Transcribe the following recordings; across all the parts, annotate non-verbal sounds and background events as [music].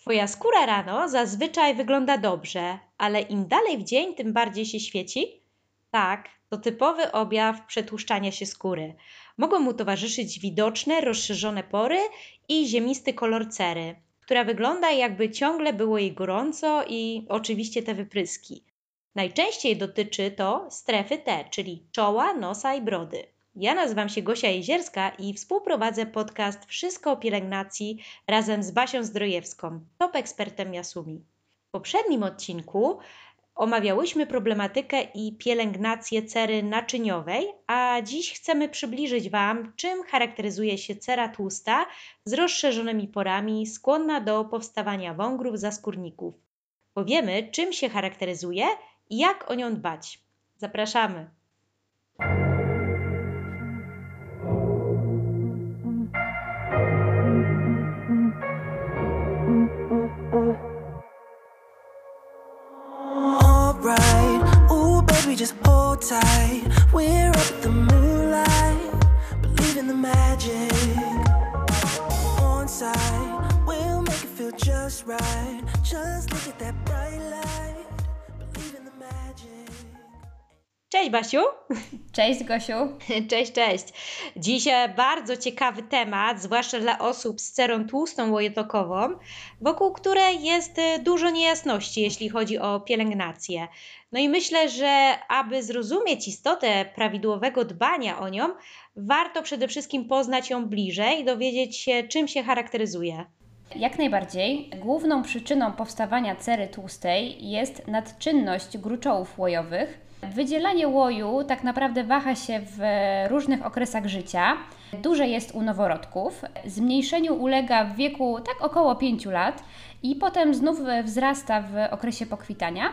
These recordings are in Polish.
Twoja skóra rano zazwyczaj wygląda dobrze, ale im dalej w dzień, tym bardziej się świeci? Tak, to typowy objaw przetłuszczania się skóry. Mogą mu towarzyszyć widoczne, rozszerzone pory i ziemisty kolor cery, która wygląda jakby ciągle było jej gorąco i oczywiście te wypryski. Najczęściej dotyczy to strefy T, czyli czoła, nosa i brody. Ja nazywam się Gosia Jezierska i współprowadzę podcast Wszystko o pielęgnacji razem z Basią Zdrojewską, top ekspertem Yasumi. W poprzednim odcinku omawiałyśmy problematykę i pielęgnację cery naczyniowej, a dziś chcemy przybliżyć Wam, czym charakteryzuje się cera tłusta z rozszerzonymi porami, skłonna do powstawania wągrów zaskórników. Powiemy, czym się charakteryzuje i jak o nią dbać. Zapraszamy! Just hold tight. We're up the moonlight, believe in the magic. On side, we'll make it feel just right. Just look at that bright light, believe in the magic. Cześć Basiu! [laughs] Cześć Gosiu. Cześć, cześć. Dziś bardzo ciekawy temat, zwłaszcza dla osób z cerą tłustą łojetokową, wokół której jest y, dużo niejasności, jeśli chodzi o pielęgnację. No i myślę, że aby zrozumieć istotę prawidłowego dbania o nią, warto przede wszystkim poznać ją bliżej, dowiedzieć się, czym się charakteryzuje. Jak najbardziej. Główną przyczyną powstawania cery tłustej jest nadczynność gruczołów łojowych. Wydzielanie łoju tak naprawdę waha się w różnych okresach życia. Duże jest u noworodków. Zmniejszeniu ulega w wieku tak około 5 lat i potem znów wzrasta w okresie pokwitania,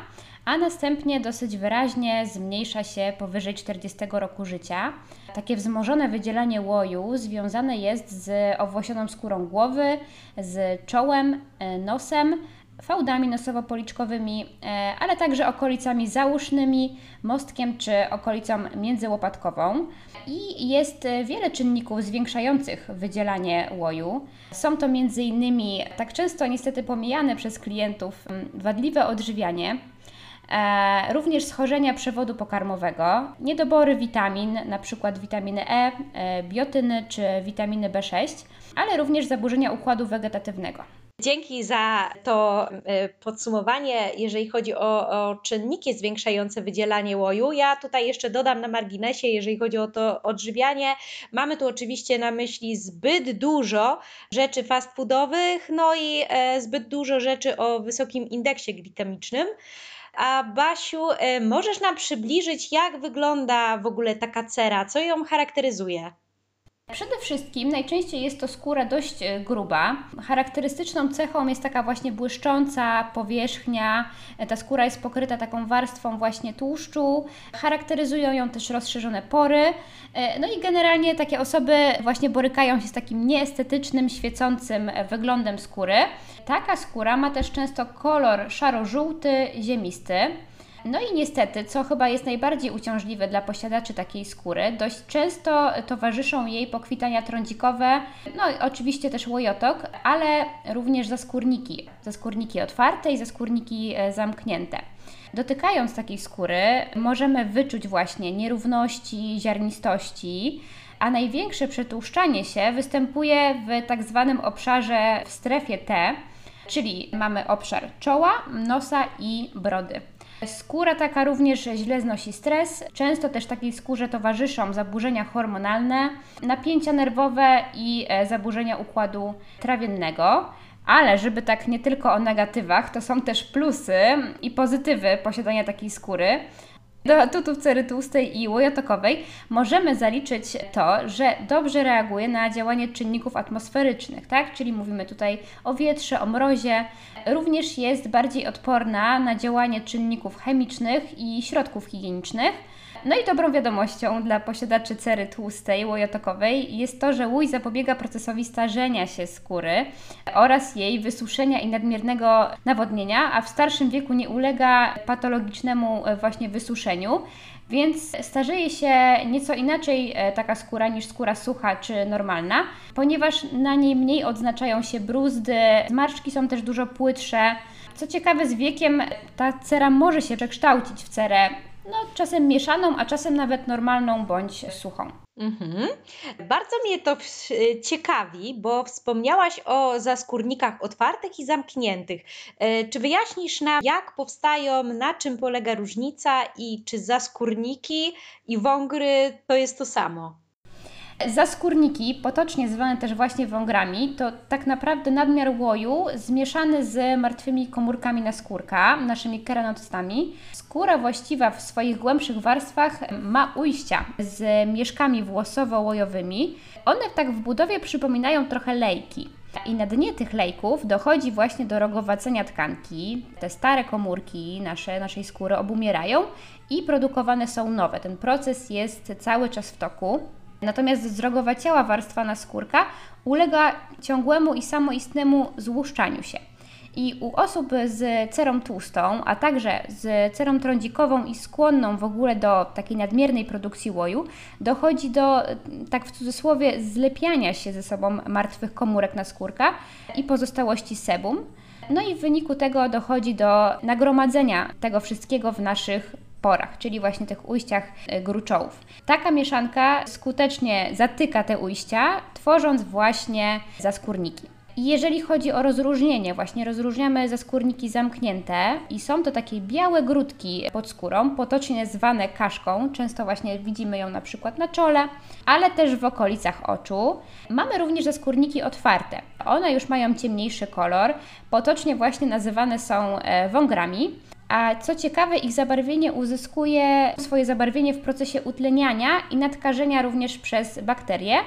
a następnie dosyć wyraźnie zmniejsza się powyżej 40 roku życia. Takie wzmożone wydzielanie łoju związane jest z owłosioną skórą głowy, z czołem, nosem, fałdami nosowo-policzkowymi, e, ale także okolicami zausznymi, mostkiem czy okolicą międzyłopatkową. I jest wiele czynników zwiększających wydzielanie łoju. Są to m.in. tak często niestety pomijane przez klientów m, wadliwe odżywianie, E, również schorzenia przewodu pokarmowego, niedobory witamin, np. witaminy E, e, biotyny czy witaminy B6, ale również zaburzenia układu wegetatywnego. Dzięki za to y, podsumowanie, jeżeli chodzi o, o, czynniki zwiększające wydzielanie łoju. Ja tutaj jeszcze dodam na marginesie, jeżeli chodzi o to odżywianie, mamy tu oczywiście na myśli zbyt dużo rzeczy fast foodowych, no i e, zbyt dużo rzeczy o wysokim indeksie glikemicznym. A Basiu, e, możesz nam przybliżyć, jak wygląda w ogóle taka cera, co ją charakteryzuje? Przede wszystkim najczęściej jest to skóra dość e, gruba. Charakterystyczną cechą jest taka właśnie błyszcząca powierzchnia. E, ta skóra jest pokryta taką warstwą właśnie tłuszczu. Charakteryzują ją też rozszerzone pory. E, no i generalnie takie osoby właśnie borykają się z takim nieestetycznym, świecącym wyglądem skóry. Taka skóra ma też często kolor szaro-żółty, ziemisty. No i niestety, co chyba jest najbardziej uciążliwe dla posiadaczy takiej skóry, dość często towarzyszą jej pokwitania trądzikowe, no oczywiście też łojotok, ale również zaskórniki, zaskórniki otwarte i zaskórniki e, zamknięte. Dotykając takiej skóry, możemy wyczuć właśnie nierówności, ziarnistości, a największe przetłuszczanie się występuje w tak zwanym obszarze w strefie T, czyli mamy obszar czoła, nosa i brody. Skóra taka również źle znosi stres. Często też takiej skórze towarzyszą zaburzenia hormonalne, napięcia nerwowe i e, zaburzenia układu trawiennego. Ale żeby tak nie tylko o negatywach, to są też plusy i pozytywy posiadania takiej skóry do atutów cery tłustej i łojotokowej możemy zaliczyć to, że dobrze reaguje na działanie czynników atmosferycznych, tak? Czyli mówimy tutaj o wietrze, o mrozie. Również jest bardziej odporna na działanie czynników chemicznych i środków higienicznych. No i dobrą wiadomością dla posiadaczy cery tłustej, łojotokowej jest to, że łój zapobiega procesowi starzenia się skóry oraz jej wysuszenia i nadmiernego nawodnienia, a w starszym wieku nie ulega patologicznemu e, właśnie wysuszeniu. Więc starzeje się nieco inaczej e, taka skóra niż skóra sucha czy normalna, ponieważ na niej mniej odznaczają się bruzdy, zmarszczki są też dużo płytsze. Co ciekawe, z wiekiem ta cera może się przekształcić w cerę no, czasem mieszaną, a czasem nawet normalną bądź suchą. Mhm. Bardzo mnie to ciekawi, bo wspomniałaś o zaskórnikach otwartych i zamkniętych. E, czy wyjaśnisz nam, jak powstają, na czym polega różnica i czy zaskórniki i wągry to jest to samo? Zaskórniki, potocznie zwane też właśnie wągrami, to tak naprawdę nadmiar łoju zmieszany z martwymi komórkami naskórka, naszymi keranocystami. Skóra właściwa w swoich głębszych warstwach ma ujścia z mieszkami włosowo-łojowymi. One tak w budowie przypominają trochę lejki. I na dnie tych lejków dochodzi właśnie do rogowacenia tkanki. Te stare komórki nasze, naszej skóry obumierają i produkowane są nowe. Ten proces jest cały czas w toku. Natomiast zdrogowaciała warstwa naskórka ulega ciągłemu i samoistnemu złuszczaniu się. I u osób z cerą tłustą, a także z cerą trądzikową i skłonną w ogóle do takiej nadmiernej produkcji łoju, dochodzi do, tak w cudzysłowie, zlepiania się ze sobą martwych komórek naskórka i pozostałości sebum. No i w wyniku tego dochodzi do nagromadzenia tego wszystkiego w naszych porach, czyli właśnie tych ujściach e, gruczołów. Taka mieszanka skutecznie zatyka te ujścia, tworząc właśnie zaskórniki. Jeżeli chodzi o rozróżnienie, właśnie rozróżniamy zaskórniki zamknięte i są to takie białe grudki pod skórą, potocznie zwane kaszką, często właśnie widzimy ją na przykład na czole, ale też w okolicach oczu. Mamy również zaskórniki otwarte. One już mają ciemniejszy kolor, potocznie właśnie nazywane są e, wągrami. A co ciekawe, ich zabarwienie uzyskuje swoje zabarwienie w procesie utleniania i nadkażenia również przez bakterie.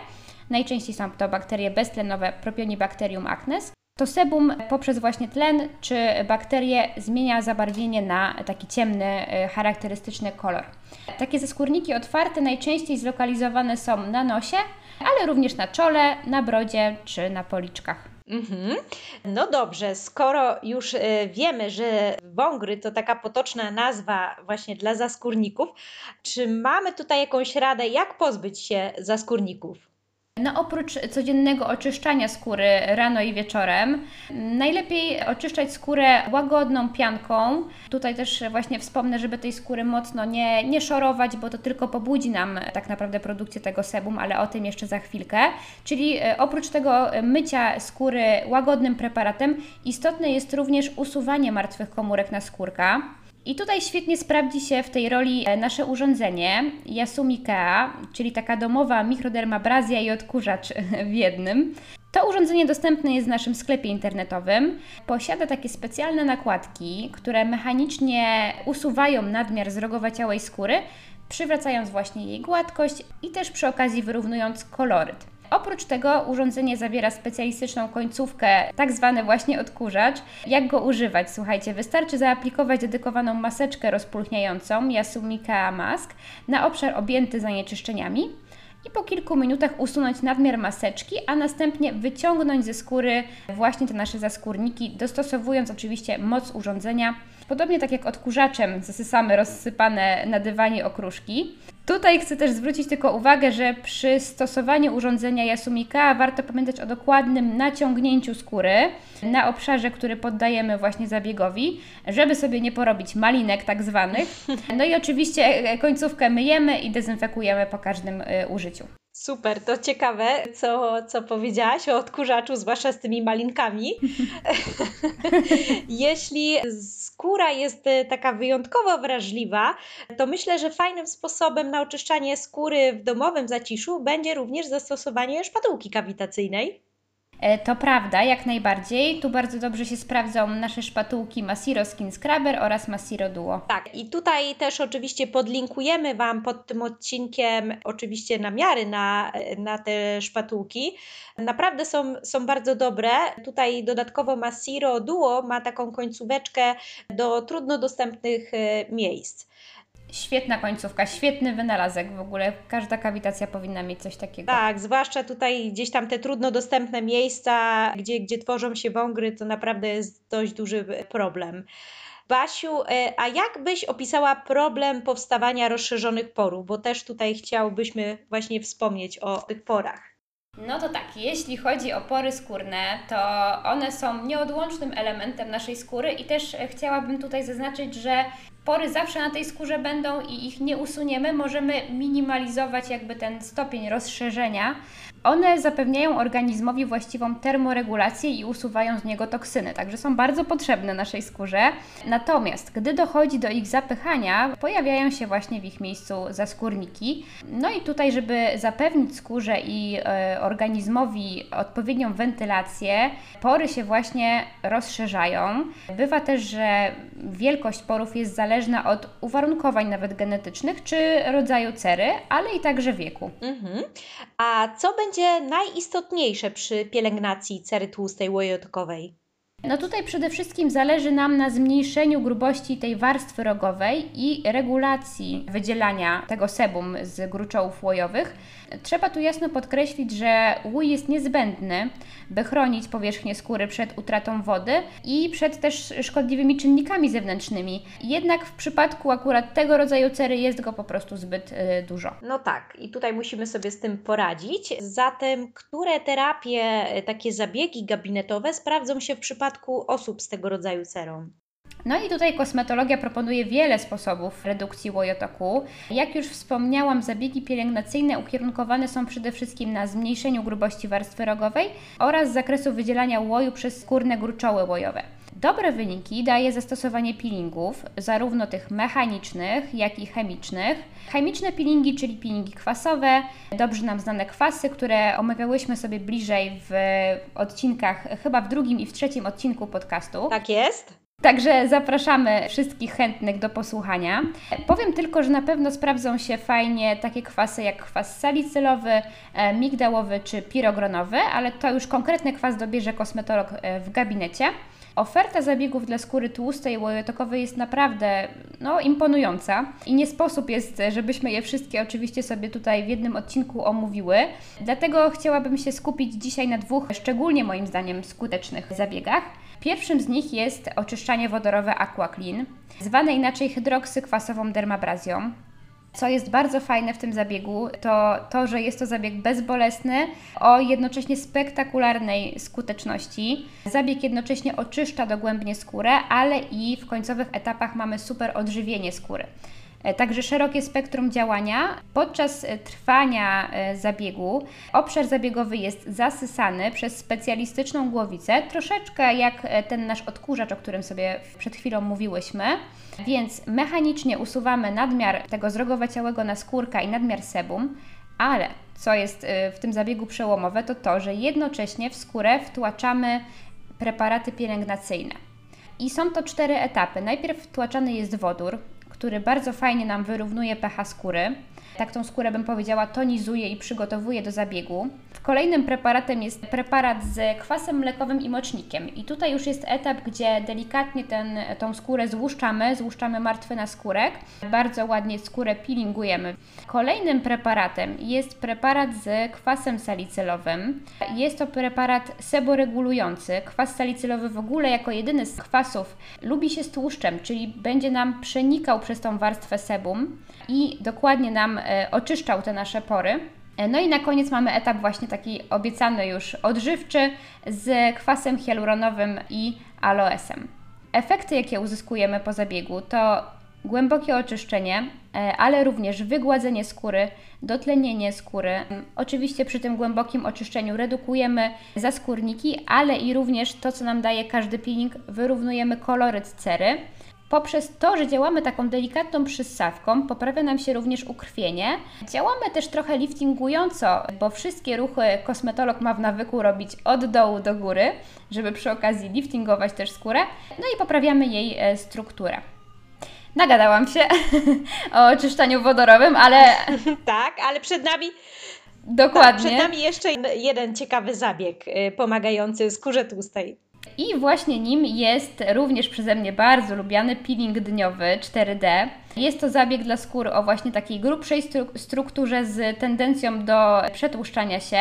Najczęściej są to bakterie beztlenowe Propionibacterium acnes. To sebum poprzez właśnie tlen czy bakterie zmienia zabarwienie na taki ciemny, e, charakterystyczny kolor. Takie zaskórniki otwarte najczęściej zlokalizowane są na nosie, ale również na czole, na brodzie czy na policzkach. Mhm. No dobrze, skoro już e, wiemy, że wągry to taka potoczna nazwa właśnie dla zaskórników, czy mamy tutaj jakąś radę, jak pozbyć się zaskórników? No oprócz codziennego oczyszczania skóry rano i wieczorem, najlepiej oczyszczać skórę łagodną pianką. Tutaj też właśnie wspomnę, żeby tej skóry mocno nie, nie szorować, bo to tylko pobudzi nam tak naprawdę produkcję tego sebum, ale o tym jeszcze za chwilkę. Czyli e, oprócz tego mycia skóry łagodnym preparatem, istotne jest również usuwanie martwych komórek na skórka. I tutaj świetnie sprawdzi się w tej roli e, nasze urządzenie Yasumi Kea, czyli taka domowa mikrodermabrazja i odkurzacz [laughs] w jednym. To urządzenie dostępne jest w naszym sklepie internetowym. Posiada takie specjalne nakładki, które mechanicznie usuwają nadmiar zrogowaciałej skóry, przywracając właśnie jej gładkość i też przy okazji wyrównując koloryt. Oprócz tego urządzenie zawiera specjalistyczną końcówkę, tak zwany właśnie odkurzacz. Jak go używać? Słuchajcie, wystarczy zaaplikować dedykowaną maseczkę rozpulchniającą Yasumika Mask na obszar objęty zanieczyszczeniami i po kilku minutach usunąć nadmiar maseczki, a następnie wyciągnąć ze skóry właśnie te nasze zaskórniki, dostosowując oczywiście moc urządzenia. Podobnie tak jak odkurzaczem zasysamy rozsypane na dywanie okruszki. Tutaj chcę też zwrócić tylko uwagę, że przy stosowaniu urządzenia Yasumika warto pamiętać o dokładnym naciągnięciu skóry na obszarze, który poddajemy właśnie zabiegowi, żeby sobie nie porobić malinek tak zwanych. [laughs] No i oczywiście e, końcówkę myjemy i dezynfekujemy po każdym e, użyciu. Super, to ciekawe, co, co powiedziałaś o odkurzaczu, zwłaszcza z tymi malinkami. [laughs] Jeśli skóra jest e, taka wyjątkowo wrażliwa, to myślę, że fajnym sposobem na oczyszczanie skóry w domowym zaciszu będzie również zastosowanie szpatułki kawitacyjnej. E, to prawda, jak najbardziej. Tu bardzo dobrze się sprawdzą nasze szpatułki Masiro Skin Scrubber oraz Masiro Duo. Tak, i tutaj też oczywiście podlinkujemy Wam pod tym odcinkiem oczywiście namiary na, na te szpatułki. Naprawdę są, są bardzo dobre. Tutaj dodatkowo Masiro Duo ma taką końcóweczkę do trudno dostępnych e, miejsc. Świetna końcówka, świetny wynalazek w ogóle. Każda kawitacja powinna mieć coś takiego. Tak, zwłaszcza tutaj gdzieś tam te trudno dostępne miejsca, gdzie, gdzie tworzą się wągry, to naprawdę jest dość duży problem. Basiu, e, a jak byś opisała problem powstawania rozszerzonych porów? Bo też tutaj chciałbyśmy właśnie wspomnieć o tych porach. No to tak, jeśli chodzi o pory skórne, to one są nieodłącznym elementem naszej skóry i też chciałabym tutaj zaznaczyć, że pory zawsze na tej skórze będą i ich nie usuniemy, możemy minimalizować jakby ten stopień rozszerzenia. One zapewniają organizmowi właściwą termoregulację i usuwają z niego toksyny, także są bardzo potrzebne naszej skórze. Natomiast gdy dochodzi do ich zapychania, pojawiają się właśnie w ich miejscu zaskórniki. No i tutaj, żeby zapewnić skórze i e, organizmowi odpowiednią wentylację, pory się właśnie rozszerzają. Bywa też, że wielkość porów jest zależna od uwarunkowań nawet genetycznych czy rodzaju cery, ale i także wieku. Mhm. A co będzie najistotniejsze przy pielęgnacji cery tłustej łojotokowej? No tutaj przede wszystkim zależy nam na zmniejszeniu grubości tej warstwy rogowej i regulacji wydzielania tego sebum z gruczołów łojowych. Trzeba tu jasno podkreślić, że łój jest niezbędny, by chronić powierzchnię skóry przed utratą wody i przed też szkodliwymi czynnikami zewnętrznymi. Jednak w przypadku akurat tego rodzaju cery jest go po prostu zbyt y, dużo. No tak, i tutaj musimy sobie z tym poradzić. Zatem, które terapie, y, takie zabiegi gabinetowe sprawdzą się w przypadku osób z tego rodzaju cerą? No i tutaj kosmetologia proponuje wiele sposobów redukcji łojotoku. Jak już wspomniałam, zabiegi pielęgnacyjne ukierunkowane są przede wszystkim na zmniejszeniu grubości warstwy rogowej oraz zakresu wydzielania łoju przez skórne gruczoły łojowe. Dobre wyniki daje zastosowanie peelingów, zarówno tych mechanicznych, jak i chemicznych. Chemiczne peelingi, czyli peelingi kwasowe, dobrze nam znane kwasy, które omawiałyśmy sobie bliżej w odcinkach, chyba w drugim i w trzecim odcinku podcastu. Tak jest. Także zapraszamy wszystkich chętnych do posłuchania. Powiem tylko, że na pewno sprawdzą się fajnie takie kwasy jak kwas salicylowy, e, migdałowy czy pirogronowy, ale to już konkretny kwas dobierze kosmetolog e, w gabinecie. Oferta zabiegów dla skóry tłustej i łojotokowej jest naprawdę no, imponująca i nie sposób jest, żebyśmy je wszystkie oczywiście sobie tutaj w jednym odcinku omówiły. Dlatego chciałabym się skupić dzisiaj na dwóch szczególnie moim zdaniem skutecznych zabiegach. Pierwszym z nich jest oczyszczanie wodorowe AquaClean, zwane inaczej hydroksykwasową dermabrazją. Co jest bardzo fajne w tym zabiegu, to to, że jest to zabieg bezbolesny o jednocześnie spektakularnej skuteczności. Zabieg jednocześnie oczyszcza dogłębnie skórę, ale i w końcowych etapach mamy super odżywienie skóry. E, także szerokie spektrum działania. Podczas e, trwania e, zabiegu obszar zabiegowy jest zasysany przez specjalistyczną głowicę, troszeczkę jak ten nasz odkurzacz, o którym sobie przed chwilą mówiłyśmy. Więc mechanicznie usuwamy nadmiar tego zrogowaciałego naskórka i nadmiar sebum, ale co jest w tym zabiegu przełomowe, to to, że jednocześnie w skórę wtłaczamy preparaty pielęgnacyjne. I są to cztery etapy. Najpierw wtłaczany jest wodór, który bardzo fajnie nam wyrównuje pH skóry. Tak tą skórę bym powiedziała tonizuje i przygotowuje do zabiegu. Kolejnym preparatem jest preparat z kwasem mlekowym i mocznikiem. I tutaj już jest etap, gdzie delikatnie ten, tą skórę złuszczamy, złuszczamy martwy naskórek. Bardzo ładnie skórę peelingujemy. Kolejnym preparatem jest preparat z kwasem salicylowym. Jest to preparat seboregulujący. Kwas salicylowy w ogóle jako jedyny z kwasów lubi się z tłuszczem, czyli będzie nam przenikał przez tą warstwę sebum i dokładnie nam e, oczyszczał te nasze pory. E, no i na koniec mamy etap właśnie taki obiecany już odżywczy z kwasem hialuronowym i aloesem. Efekty, jakie uzyskujemy po zabiegu, to głębokie oczyszczenie, e, ale również wygładzenie skóry, dotlenienie skóry. Oczywiście przy tym głębokim oczyszczeniu redukujemy zaskórniki, ale i również to, co nam daje każdy peeling, wyrównujemy koloryt cery. Poprzez to, że działamy taką delikatną przyssawką, poprawia nam się również ukrwienie. Działamy też trochę liftingująco, bo wszystkie ruchy kosmetolog ma w nawyku robić od dołu do góry, żeby przy okazji liftingować też skórę, no i poprawiamy jej e, strukturę. Nagadałam się [laughs] o oczyszczaniu wodorowym, ale. [laughs] tak, ale przed nami. Dokładnie. Tak, przed nami jeszcze jeden ciekawy zabieg y, pomagający skórze tłustej. I właśnie nim jest również przeze mnie bardzo lubiany peeling dniowy 4D. Jest to zabieg dla skór o właśnie takiej grubszej stru- strukturze z tendencją do przetłuszczania się.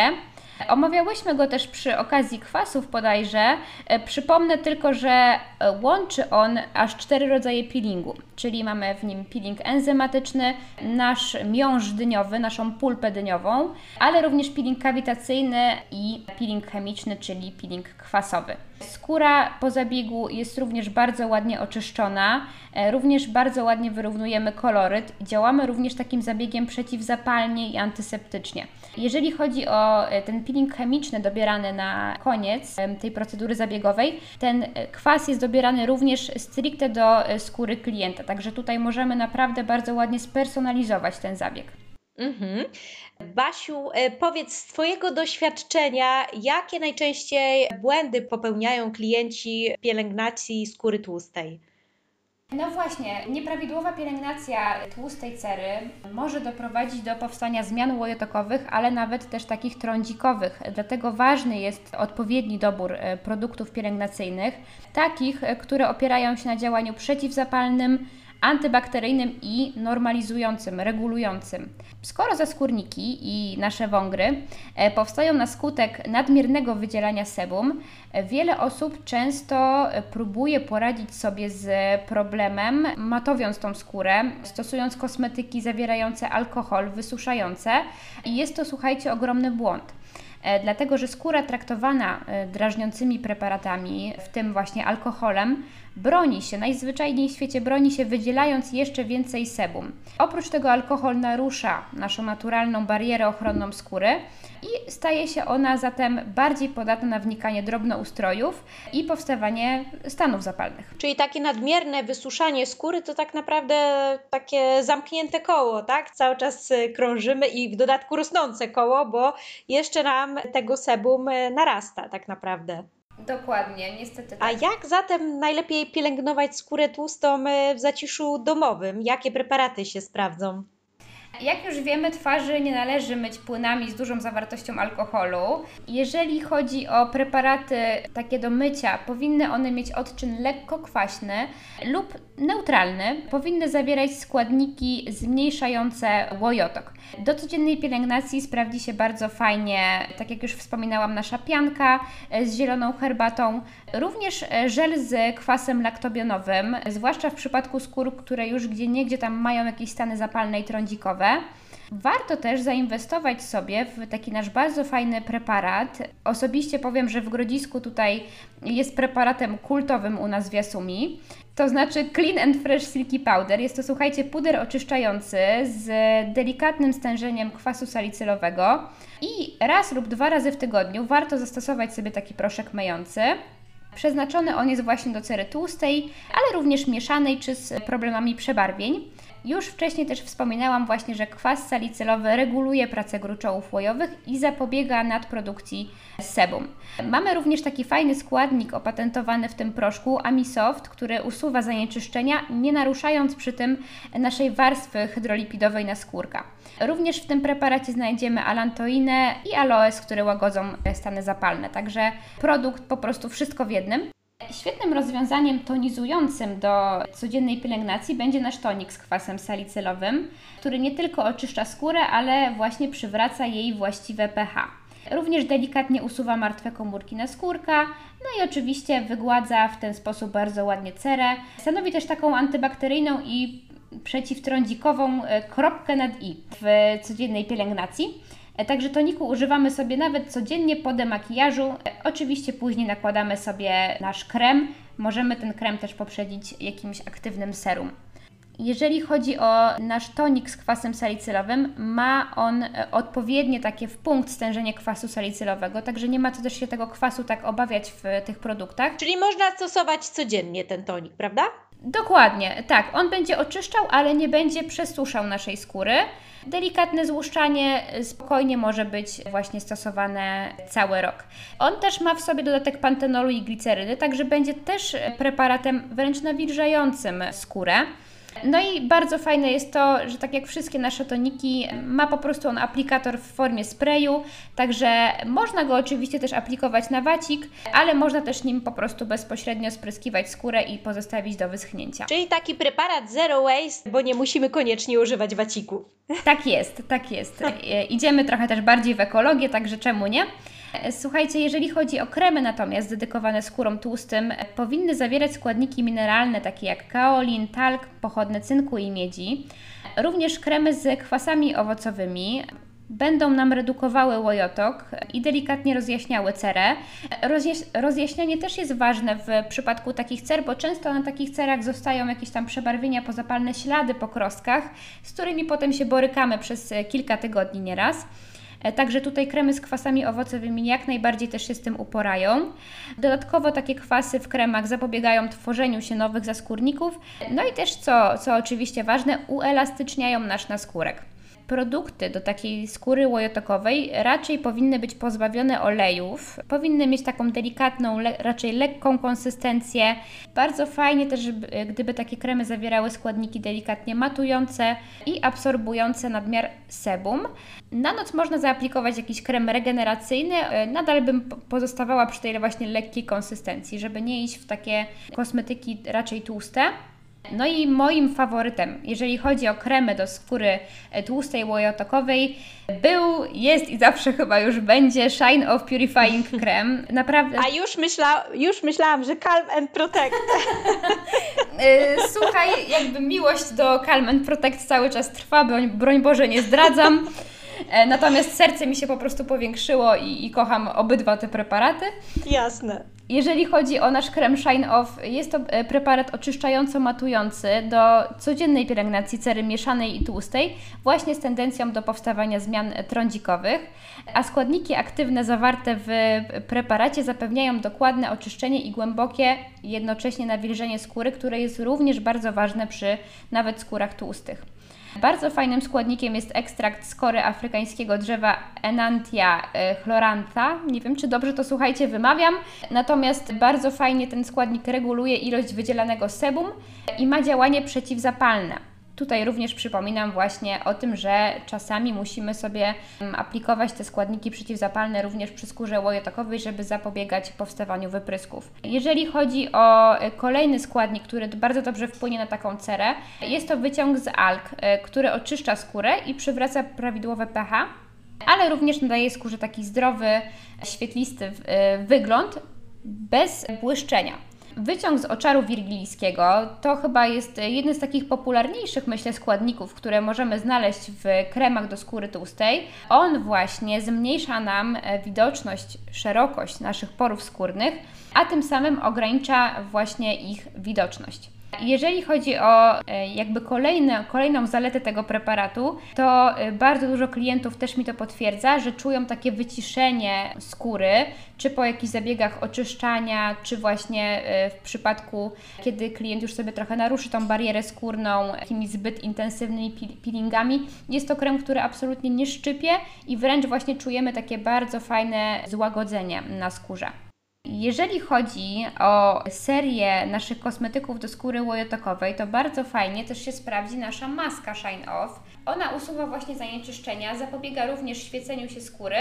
Omawiałyśmy go też przy okazji kwasów bodajże. E, Przypomnę tylko, że e, łączy on aż cztery rodzaje peelingu, czyli mamy w nim peeling enzymatyczny, nasz miąższ dyniowy, naszą pulpę dyniową, ale również peeling kawitacyjny i peeling chemiczny, czyli peeling kwasowy. Skóra po zabiegu jest również bardzo ładnie oczyszczona, e, również bardzo ładnie wyrównujemy koloryt. Działamy również takim zabiegiem przeciwzapalnie i antyseptycznie. Jeżeli chodzi o e, ten peeling chemiczny dobierany na koniec tej procedury zabiegowej, ten e, kwas jest dobierany również stricte do skóry klienta, także tutaj możemy naprawdę bardzo ładnie spersonalizować ten zabieg. Mhm. Basiu, e, powiedz z Twojego doświadczenia, jakie najczęściej błędy popełniają klienci pielęgnacji skóry tłustej? No właśnie, nieprawidłowa pielęgnacja tłustej cery może doprowadzić do powstania zmian łojotokowych, ale nawet też takich trądzikowych. Dlatego ważny jest odpowiedni dobór e, produktów pielęgnacyjnych, takich, e, które opierają się na działaniu przeciwzapalnym, antybakteryjnym i normalizującym, regulującym. Skoro zaskórniki i nasze wągry e, powstają na skutek nadmiernego wydzielania sebum, e, wiele osób często e, próbuje poradzić sobie z problemem, matowiąc tą skórę, stosując kosmetyki zawierające alkohol, wysuszające jest to, słuchajcie, ogromny błąd. E, Dlatego, że skóra traktowana e, drażniącymi preparatami, w tym właśnie alkoholem, broni się, najzwyczajniej w świecie broni się, wydzielając jeszcze więcej sebum. Oprócz tego alkohol narusza naszą naturalną barierę ochronną skóry i staje się ona zatem bardziej podatna na wnikanie drobnoustrojów i powstawanie stanów zapalnych. Czyli takie nadmierne wysuszanie skóry to tak naprawdę takie zamknięte koło, tak? Cały czas e, krążymy i w dodatku rosnące koło, bo jeszcze nam tego sebum e, narasta tak naprawdę. Dokładnie, niestety tak. A jak zatem najlepiej pielęgnować skórę tłustą e, w zaciszu domowym? Jakie preparaty się sprawdzą? Jak już wiemy, twarzy nie należy myć płynami z dużą zawartością alkoholu. Jeżeli chodzi o preparaty takie do mycia, powinny one mieć odczyn lekko kwaśny lub neutralny. Powinny zawierać składniki zmniejszające łojotok. Do codziennej pielęgnacji sprawdzi się bardzo fajnie, tak jak już wspominałam, nasza pianka e, z zieloną herbatą. Również e, żel z kwasem laktobionowym, zwłaszcza w przypadku skór, które już gdzie niegdzie tam mają jakieś stany zapalne i trądzikowe. Warto też zainwestować sobie w taki nasz bardzo fajny preparat. Osobiście powiem, że w Grodzisku tutaj jest preparatem kultowym u nas w Jasumi. To znaczy Clean and Fresh Silky Powder. Jest to, słuchajcie, puder oczyszczający z delikatnym stężeniem kwasu salicylowego. I raz lub dwa razy w tygodniu warto zastosować sobie taki proszek myjący. Przeznaczony on jest właśnie do cery tłustej, ale również mieszanej czy z problemami przebarwień. Już wcześniej też wspominałam właśnie, że kwas salicylowy reguluje pracę gruczołów łojowych i zapobiega nadprodukcji sebum. Mamy również taki fajny składnik opatentowany w tym proszku, Amisoft, który usuwa zanieczyszczenia, nie naruszając przy tym naszej warstwy hydrolipidowej naskórka. Również w tym preparacie znajdziemy alantoinę i aloes, które łagodzą stany zapalne, także produkt po prostu wszystko w jednym. Świetnym rozwiązaniem tonizującym do codziennej pielęgnacji będzie nasz tonik z kwasem salicylowym, który nie tylko oczyszcza skórę, ale właśnie przywraca jej właściwe pH. Również delikatnie usuwa martwe komórki naskórka, no i oczywiście wygładza w ten sposób bardzo ładnie cerę. Stanowi też taką antybakteryjną i przeciwtrądzikową e, kropkę nad i w codziennej pielęgnacji. E, Także toniku używamy sobie nawet codziennie po demakijażu. E, Oczywiście później nakładamy sobie nasz krem. Możemy ten krem też poprzedzić jakimś aktywnym serum. Jeżeli chodzi o nasz tonik z kwasem salicylowym, ma on e, odpowiednie takie w punkt stężenie kwasu salicylowego, także nie ma co też się tego kwasu tak obawiać w tych produktach. Czyli można stosować codziennie ten tonik, prawda? Dokładnie, tak. On będzie oczyszczał, ale nie będzie przesuszał naszej skóry. Delikatne złuszczanie y, spokojnie może być właśnie stosowane cały rok. On też ma w sobie dodatek pantenolu i gliceryny, także będzie też preparatem wręcz nawilżającym skórę. No i bardzo fajne jest to, że tak jak wszystkie nasze toniki, ma po prostu on aplikator w formie sprayu, także można go oczywiście też aplikować na wacik, ale można też nim po prostu bezpośrednio spryskiwać skórę i pozostawić do wyschnięcia. Czyli taki preparat zero waste, bo nie musimy koniecznie używać waciku. Tak jest, tak jest. E, Idziemy trochę też bardziej w ekologię, także czemu nie? E, Słuchajcie, jeżeli chodzi o kremy natomiast dedykowane skórom tłustym, e, powinny zawierać składniki mineralne takie jak kaolin, talk, pochodne cynku i miedzi. Również kremy z kwasami owocowymi będą nam redukowały łojotok i delikatnie rozjaśniały cerę. Rozjaś rozjaśnianie też jest ważne w przypadku takich cer, bo często na takich cerach zostają jakieś tam przebarwienia, pozapalne ślady po krostkach, z którymi potem się borykamy przez e, kilka tygodni nieraz. E, Także tutaj kremy z kwasami owocowymi jak najbardziej też się z tym uporają. Dodatkowo takie kwasy w kremach zapobiegają tworzeniu się nowych zaskórników, no i też co, co oczywiście ważne, uelastyczniają nasz naskórek. Produkty do takiej skóry łojotokowej raczej powinny być pozbawione olejów, powinny mieć taką delikatną, le, raczej lekką konsystencję. Bardzo fajnie też, gdyby takie kremy zawierały składniki delikatnie matujące i absorbujące nadmiar sebum. Na noc można zaaplikować jakiś krem regeneracyjny, nadal bym po- pozostawała przy tej właśnie lekkiej konsystencji, żeby nie iść w takie kosmetyki raczej tłuste. No i moim faworytem, jeżeli chodzi o kremy do skóry e, tłustej, łojotokowej, był, jest i zawsze chyba już będzie Shine Off Purifying [laughs] Krem. Naprawdę. A już, myśla, już myślałam, że Calm and Protect. [laughs] E, Słuchaj, jakby miłość do Calm and Protect cały czas trwa, broń, broń Boże nie zdradzam. E, Natomiast serce mi się po prostu powiększyło i, i kocham obydwa te preparaty. Jasne. Jeżeli chodzi o nasz krem Shine Off, jest to e, preparat oczyszczająco-matujący do codziennej pielęgnacji cery mieszanej i tłustej, właśnie z tendencją do powstawania zmian trądzikowych, a składniki aktywne zawarte w preparacie zapewniają dokładne oczyszczenie i głębokie, jednocześnie nawilżenie skóry, które jest również bardzo ważne przy nawet skórach tłustych. Bardzo fajnym składnikiem jest ekstrakt z kory afrykańskiego drzewa Enantia e, chlorantha. Nie wiem, czy dobrze to słuchajcie, wymawiam. Natomiast bardzo fajnie ten składnik reguluje ilość wydzielanego sebum i ma działanie przeciwzapalne. Tutaj również przypominam właśnie o tym, że czasami musimy sobie mm, aplikować te składniki przeciwzapalne również przy skórze łojotokowej, żeby zapobiegać powstawaniu wyprysków. Jeżeli chodzi o e, kolejny składnik, który bardzo dobrze wpłynie na taką cerę, jest to wyciąg z alg, e, który oczyszcza skórę i przywraca prawidłowe pH, ale również nadaje skórze taki zdrowy, świetlisty e, wygląd bez błyszczenia. Wyciąg z oczaru wirgilijskiego to chyba jest jeden z takich popularniejszych, myślę, składników, które możemy znaleźć w kremach do skóry tłustej. On właśnie zmniejsza nam e, widoczność, szerokość naszych porów skórnych, a tym samym ogranicza właśnie ich widoczność. Jeżeli chodzi o e, jakby kolejne, kolejną zaletę tego preparatu, to e, bardzo dużo klientów też mi to potwierdza, że czują takie wyciszenie skóry, czy po jakichś zabiegach oczyszczania, czy właśnie e, w przypadku, kiedy klient już sobie trochę naruszy tą barierę skórną jakimiś zbyt intensywnymi peelingami. Jest to krem, który absolutnie nie szczypie i wręcz właśnie czujemy takie bardzo fajne złagodzenie na skórze. Jeżeli chodzi o serię naszych kosmetyków do skóry łojotokowej, to bardzo fajnie też się sprawdzi nasza maska Shine Off. Ona usuwa właśnie zanieczyszczenia, zapobiega również świeceniu się skóry,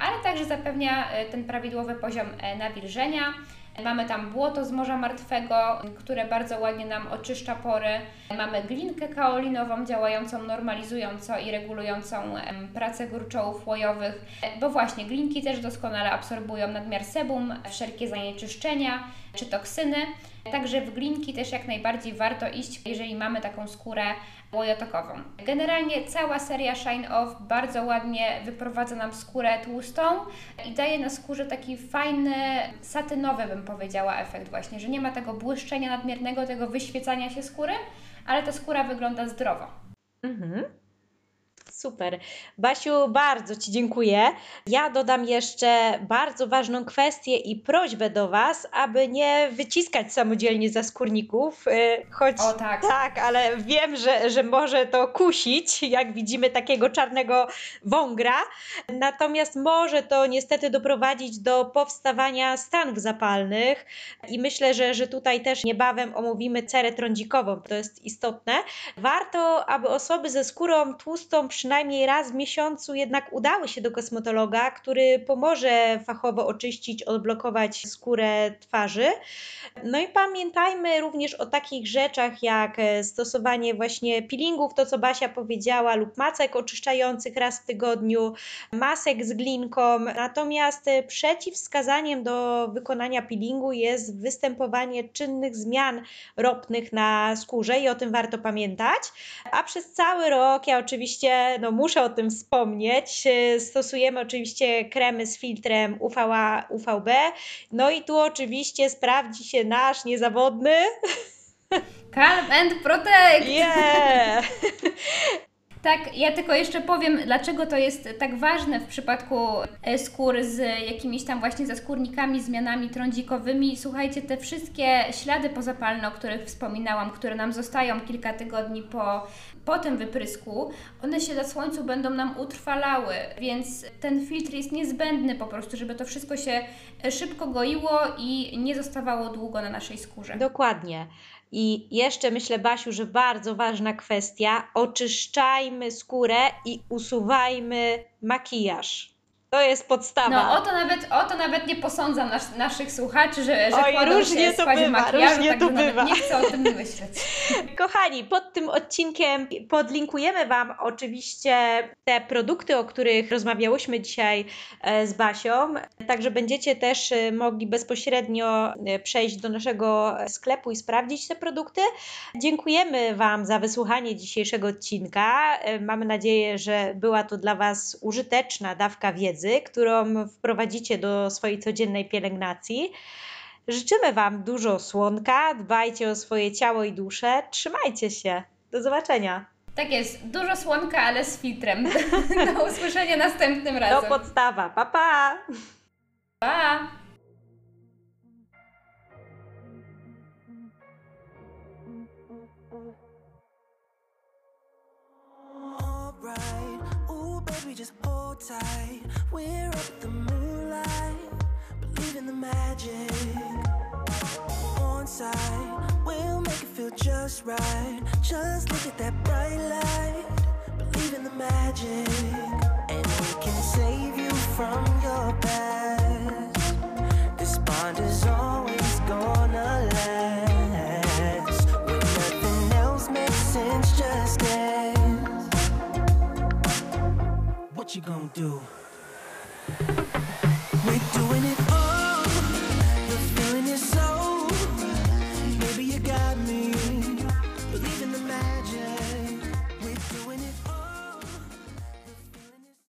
ale także zapewnia e, ten prawidłowy poziom e, nawilżenia. Mamy tam błoto z Morza Martwego, które bardzo ładnie nam oczyszcza pory. Mamy glinkę kaolinową działającą normalizująco i regulującą pracę gruczołów łojowych, bo właśnie glinki też doskonale absorbują nadmiar sebum, wszelkie zanieczyszczenia czy toksyny. Także w glinki też jak najbardziej warto iść, jeżeli mamy taką skórę łojotokową. Generalnie cała seria Shine Off bardzo ładnie wyprowadza nam skórę tłustą i daje na skórze taki fajny, satynowy bym powiedziała efekt właśnie, że nie ma tego błyszczenia nadmiernego, tego wyświecania się skóry, ale ta skóra wygląda zdrowo. Mhm. Super. Basiu, bardzo Ci dziękuję. Ja dodam jeszcze bardzo ważną kwestię i prośbę do Was, aby nie wyciskać samodzielnie za skórników, y, choć O tak. tak, ale wiem, że, że może to kusić, jak widzimy takiego czarnego wągra. Natomiast może to niestety doprowadzić do powstawania stanów zapalnych i myślę, że, że tutaj też niebawem omówimy cerę trądzikową. To jest istotne. Warto, aby osoby ze skórą tłustą przynajmniej raz w miesiącu jednak udały się do kosmetologa, który pomoże fachowo oczyścić, odblokować skórę twarzy. No i pamiętajmy również o takich rzeczach jak e, stosowanie właśnie peelingów, to co Basia powiedziała, lub macek oczyszczających raz w tygodniu, masek z glinką. Natomiast e, przeciwwskazaniem do wykonania peelingu jest występowanie czynnych zmian ropnych na skórze i o tym warto pamiętać. A przez cały rok, ja oczywiście no, muszę o tym wspomnieć, e, stosujemy oczywiście kremy z filtrem UVA, UVB. No i tu oczywiście sprawdzi się nasz niezawodny. Calm and Protect! Yeah! [laughs] [laughs] Tak, ja tylko jeszcze powiem, dlaczego to jest tak ważne w przypadku e, skór z jakimiś tam właśnie zaskórnikami, zmianami trądzikowymi. Słuchajcie, te wszystkie ślady pozapalne, o których wspominałam, które nam zostają kilka tygodni po, po tym wyprysku, one się na słońcu będą nam utrwalały, więc ten filtr jest niezbędny po prostu, żeby to wszystko się e, szybko goiło i nie zostawało długo na naszej skórze. Dokładnie. I jeszcze myślę, Basiu, że bardzo ważna kwestia: oczyszczajmy skórę i usuwajmy makijaż. To jest podstawa. No o to nawet, o to nawet nie posądzam nas, naszych słuchaczy, że, że Oj, różnie to bywa, makijażu, różnie także to bywa. nie chcę o tym myśleć. [laughs] Kochani, pod tym odcinkiem podlinkujemy Wam oczywiście te produkty, o których rozmawiałyśmy dzisiaj e, z Basią, także będziecie też e, mogli bezpośrednio e, przejść do naszego sklepu i sprawdzić te produkty. Dziękujemy Wam za wysłuchanie dzisiejszego odcinka. Mamy nadzieję, że była to dla Was użyteczna dawka wiedzy, którą wprowadzicie do swojej codziennej pielęgnacji. Życzymy Wam dużo słonka, dbajcie o swoje ciało i duszę, trzymajcie się. Do zobaczenia. Tak jest, dużo słonka, ale z filtrem. [laughs] Do usłyszenia następnym To razem. podstawa. Pa, pa! Pa! Just hold We're up the moonlight, believe in the magic. We'll make it feel just right. Just look at that bright light, the magic, and we can save you from your past. You gonna do?